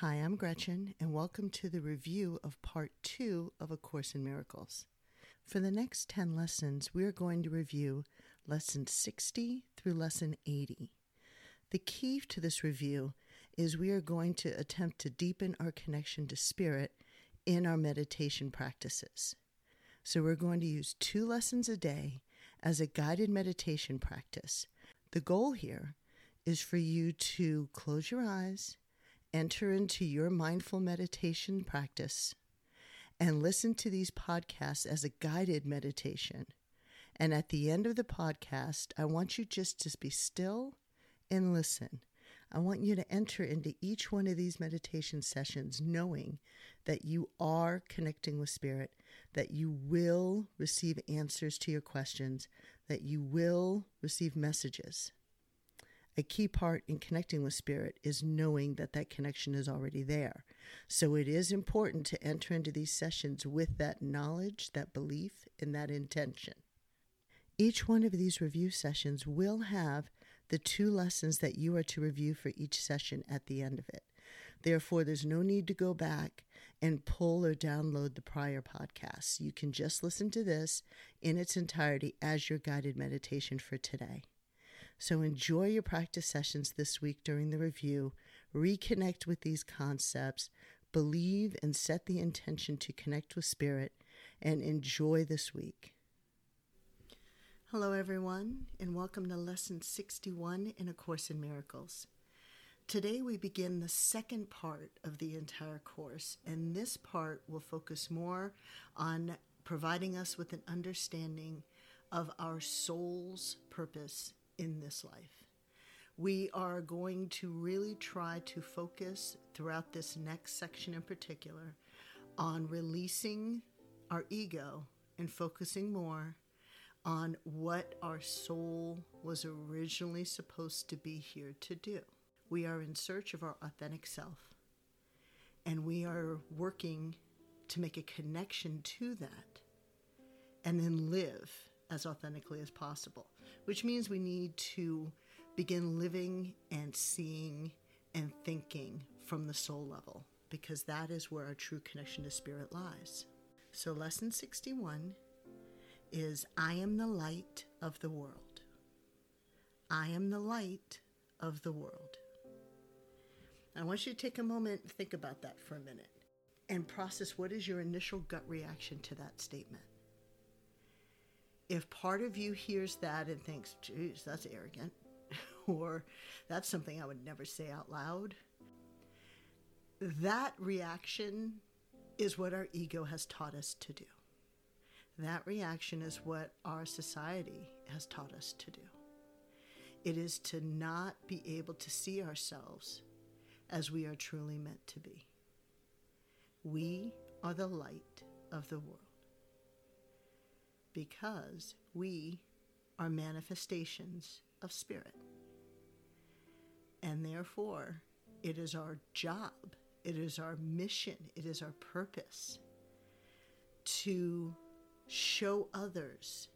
Hi, I'm Gretchen, and welcome to the review of part two of A Course in Miracles. For the next 10 lessons, we are going to review lesson 60 through lesson 80. The key to this review is we are going to attempt to deepen our connection to spirit in our meditation practices. So, we're going to use two lessons a day as a guided meditation practice. The goal here is for you to close your eyes, enter into your mindful meditation practice, and listen to these podcasts as a guided meditation. And at the end of the podcast, I want you just to be still and listen. I want you to enter into each one of these meditation sessions knowing that you are connecting with Spirit, that you will receive answers to your questions, that you will receive messages. A key part in connecting with Spirit is knowing that that connection is already there. So it is important to enter into these sessions with that knowledge, that belief, and that intention. Each one of these review sessions will have the two lessons that you are to review for each session at the end of it. Therefore, there's no need to go back and pull or download the prior podcasts. You can just listen to this in its entirety as your guided meditation for today. So enjoy your practice sessions this week during the review. Reconnect with these concepts. Believe and set the intention to connect with Spirit and enjoy this week. Hello, everyone, and welcome to Lesson 61 in A Course in Miracles. Today, we begin the second part of the entire course, and this part will focus more on providing us with an understanding of our soul's purpose in this life. We are going to really try to focus throughout this next section in particular on releasing our ego and focusing more on what our soul was originally supposed to be here to do. We are in search of our authentic self, and we are working to make a connection to that and then live as authentically as possible, which means we need to begin living and seeing and thinking from the soul level because that is where our true connection to spirit lies. So, lesson 61 is I am the light of the world. I am the light of the world. I want you to take a moment and think about that for a minute and process what is your initial gut reaction to that statement. If part of you hears that and thinks, geez, that's arrogant, or that's something I would never say out loud, that reaction is what our ego has taught us to do. That reaction is what our society has taught us to do. It is to not be able to see ourselves as we are truly meant to be. We are the light of the world because we are manifestations of spirit. And therefore, it is our job, it is our mission, it is our purpose to show others,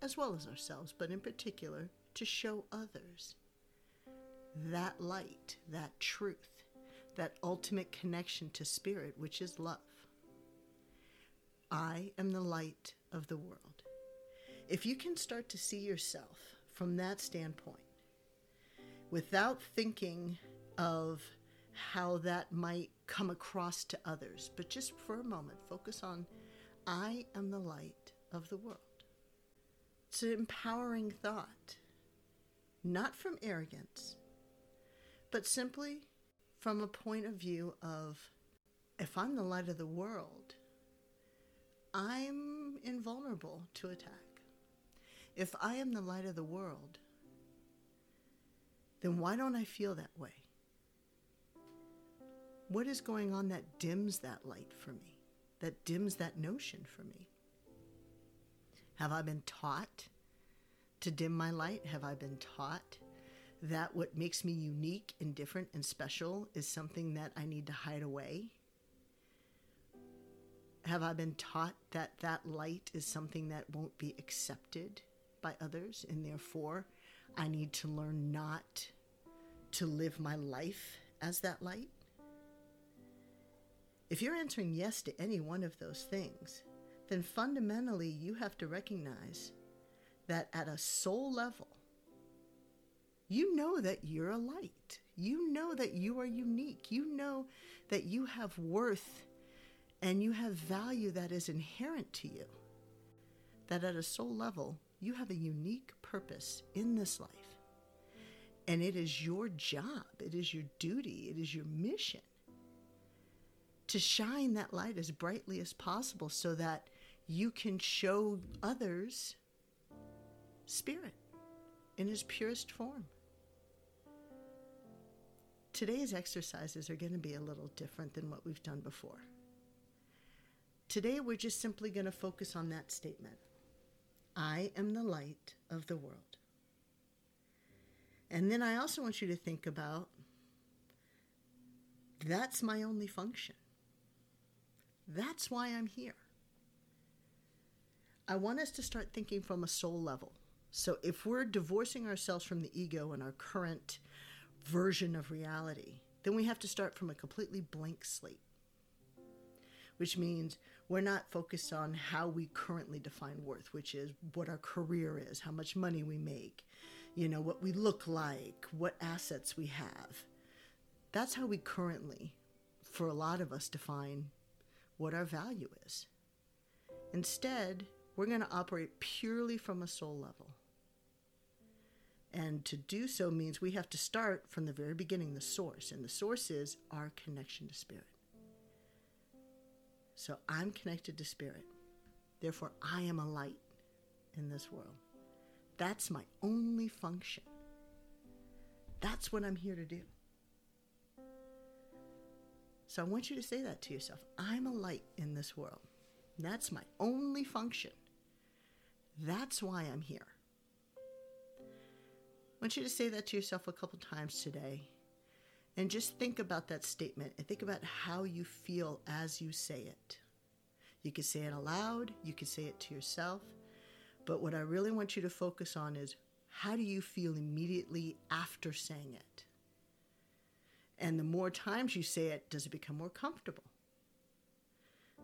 as well as ourselves, but in particular, to show others that light, that truth, that ultimate connection to spirit, which is love. I am the light of the world. If you can start to see yourself from that standpoint, without thinking of how that might come across to others, but just for a moment, focus on I am the light of the world. It's an empowering thought, not from arrogance, but simply from a point of view of if I'm the light of the world, I'm invulnerable to attack. If I am the light of the world, then why don't I feel that way? What is going on that dims that light for me? that dims that notion for me? Have I been taught to dim my light? Have I been taught that what makes me unique and different and special is something that I need to hide away? Have I been taught that that light is something that won't be accepted by others and therefore I need to learn not to live my life as that light? If you're answering yes to any one of those things, then fundamentally you have to recognize that at a soul level, you know that you're a light. You know that you are unique. You know that you have worth and you have value that is inherent to you. That at a soul level, you have a unique purpose in this life. And it is your job, it is your duty, it is your mission to shine that light as brightly as possible so that you can show others spirit in his purest form. Today's exercises are going to be a little different than what we've done before. Today, we're just simply going to focus on that statement I am the light of the world. And then I also want you to think about that's my only function. That's why I'm here. I want us to start thinking from a soul level. So if we're divorcing ourselves from the ego and our current version of reality, then we have to start from a completely blank slate. Which means we're not focused on how we currently define worth, which is what our career is, how much money we make, you know, what we look like, what assets we have. That's how we currently, for a lot of us, define what our value is. Instead, we're going to operate purely from a soul level. And to do so means we have to start from the very beginning, the source. And the source is our connection to spirit. So I'm connected to spirit. Therefore, I am a light in this world. That's my only function. That's what I'm here to do. So I want you to say that to yourself. I'm a light in this world. That's my only function. That's why I'm here. I want you to say that to yourself a couple times today. And just think about that statement and think about how you feel as you say it. You can say it aloud, you can say it to yourself. But what I really want you to focus on is how do you feel immediately after saying it? And the more times you say it, does it become more comfortable?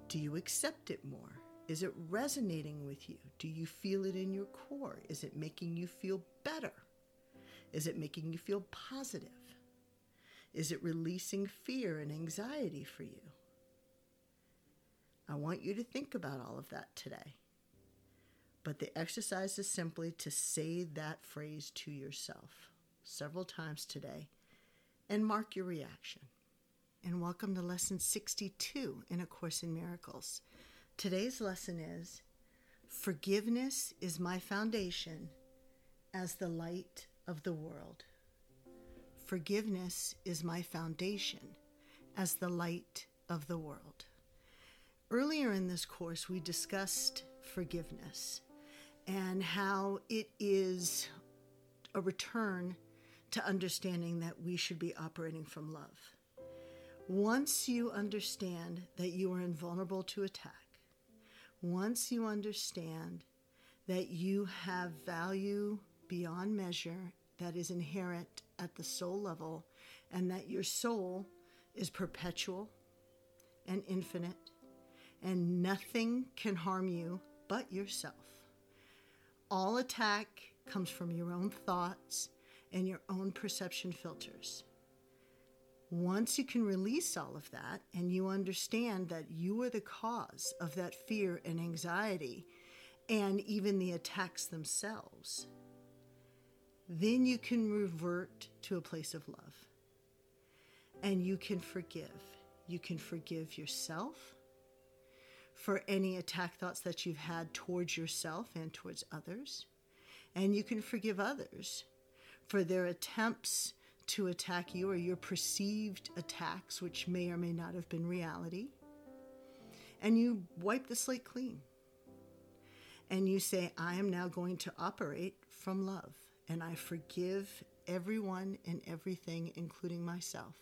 Do you accept it more? Is it resonating with you? Do you feel it in your core? Is it making you feel better? Is it making you feel positive? Is it releasing fear and anxiety for you? I want you to think about all of that today. But the exercise is simply to say that phrase to yourself several times today and mark your reaction. And welcome to lesson 62 in A Course in Miracles. Today's lesson is Forgiveness is my foundation as the light of the world. Forgiveness is my foundation as the light of the world. Earlier in this course, we discussed forgiveness and how it is a return to understanding that we should be operating from love. Once you understand that you are invulnerable to attack, once you understand that you have value beyond measure that is inherent at the soul level, and that your soul is perpetual and infinite, and nothing can harm you but yourself. All attack comes from your own thoughts and your own perception filters. Once you can release all of that and you understand that you are the cause of that fear and anxiety and even the attacks themselves, then you can revert to a place of love. And you can forgive. You can forgive yourself for any attack thoughts that you've had towards yourself and towards others. And you can forgive others for their attempts to attack you or your perceived attacks, which may or may not have been reality. And you wipe the slate clean. And you say, I am now going to operate from love and I forgive everyone and everything, including myself,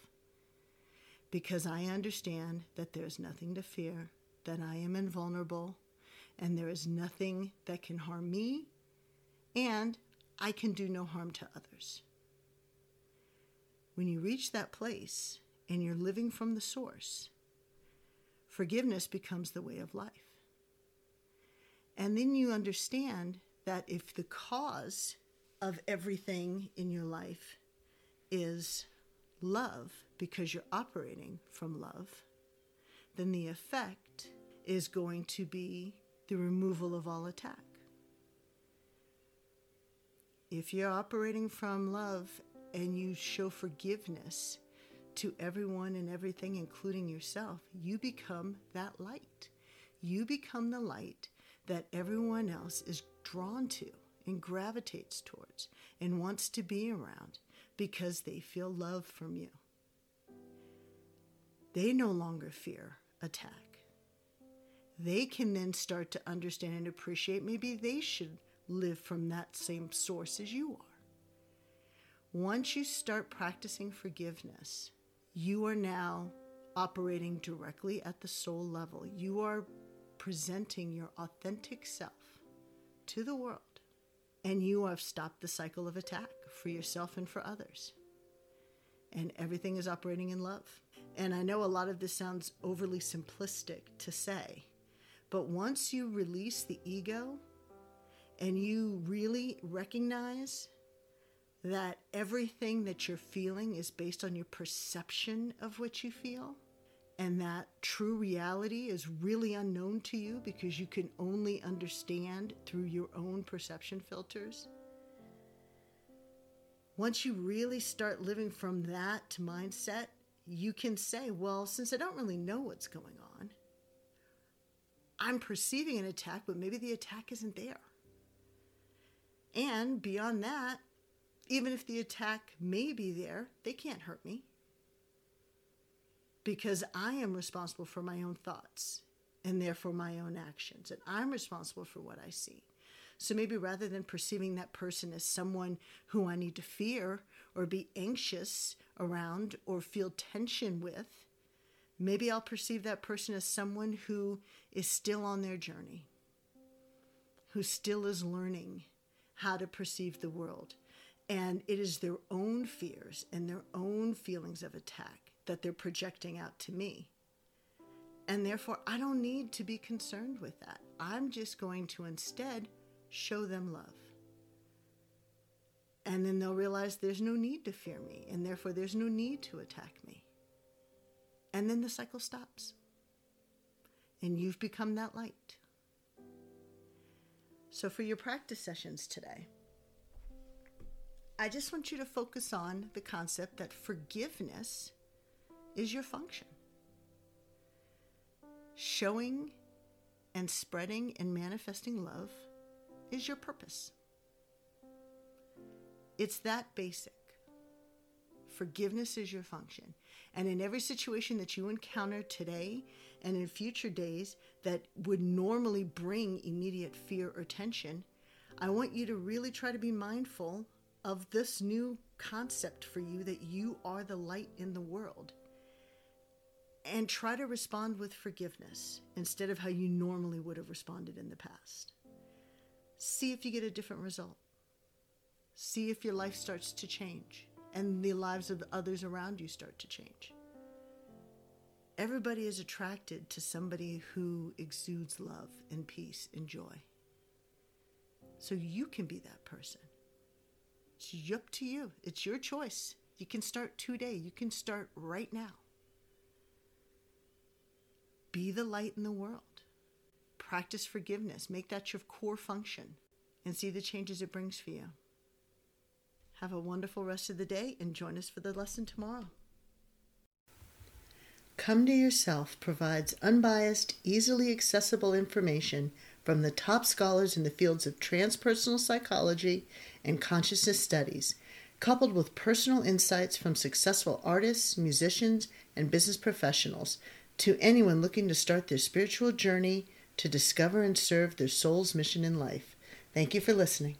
because I understand that there's nothing to fear, that I am invulnerable, and there is nothing that can harm me, and I can do no harm to others. When you reach that place and you're living from the source, forgiveness becomes the way of life. And then you understand that if the cause of everything in your life is love, because you're operating from love, then the effect is going to be the removal of all attack. If you're operating from love and you show forgiveness to everyone and everything, including yourself, you become that light. You become the light that everyone else is drawn to and gravitates towards and wants to be around because they feel love from you. They no longer fear attack. They can then start to understand and appreciate maybe they should live from that same source as you are. Once you start practicing forgiveness, you are now operating directly at the soul level. You are presenting your authentic self to the world, and you have stopped the cycle of attack for yourself and for others. And everything is operating in love. And I know a lot of this sounds overly simplistic to say, but once you release the ego and you really recognize that everything that you're feeling is based on your perception of what you feel, and that true reality is really unknown to you because you can only understand through your own perception filters. Once you really start living from that mindset, you can say, well, since I don't really know what's going on, I'm perceiving an attack, but maybe the attack isn't there. And beyond that, even if the attack may be there, they can't hurt me because I am responsible for my own thoughts and therefore my own actions, and I'm responsible for what I see. So maybe rather than perceiving that person as someone who I need to fear or be anxious around or feel tension with, maybe I'll perceive that person as someone who is still on their journey, who still is learning how to perceive the world. And it is their own fears and their own feelings of attack that they're projecting out to me. And therefore, I don't need to be concerned with that. I'm just going to instead show them love. And then they'll realize there's no need to fear me, and therefore there's no need to attack me. And then the cycle stops. And you've become that light. So, for your practice sessions today, I just want you to focus on the concept that forgiveness is your function. Showing and spreading and manifesting love is your purpose. It's that basic. Forgiveness is your function. And in every situation that you encounter today and in future days that would normally bring immediate fear or tension, I want you to really try to be mindful of this new concept for you that you are the light in the world. And try to respond with forgiveness instead of how you normally would have responded in the past. See if you get a different result. See if your life starts to change and the lives of the others around you start to change. Everybody is attracted to somebody who exudes love and peace and joy. So you can be that person. It's up to you. It's your choice. You can start today. You can start right now. Be the light in the world. Practice forgiveness. Make that your core function and see the changes it brings for you. Have a wonderful rest of the day and join us for the lesson tomorrow. Come to Yourself provides unbiased, easily accessible information from the top scholars in the fields of transpersonal psychology and consciousness studies, coupled with personal insights from successful artists, musicians, and business professionals to anyone looking to start their spiritual journey to discover and serve their soul's mission in life. Thank you for listening.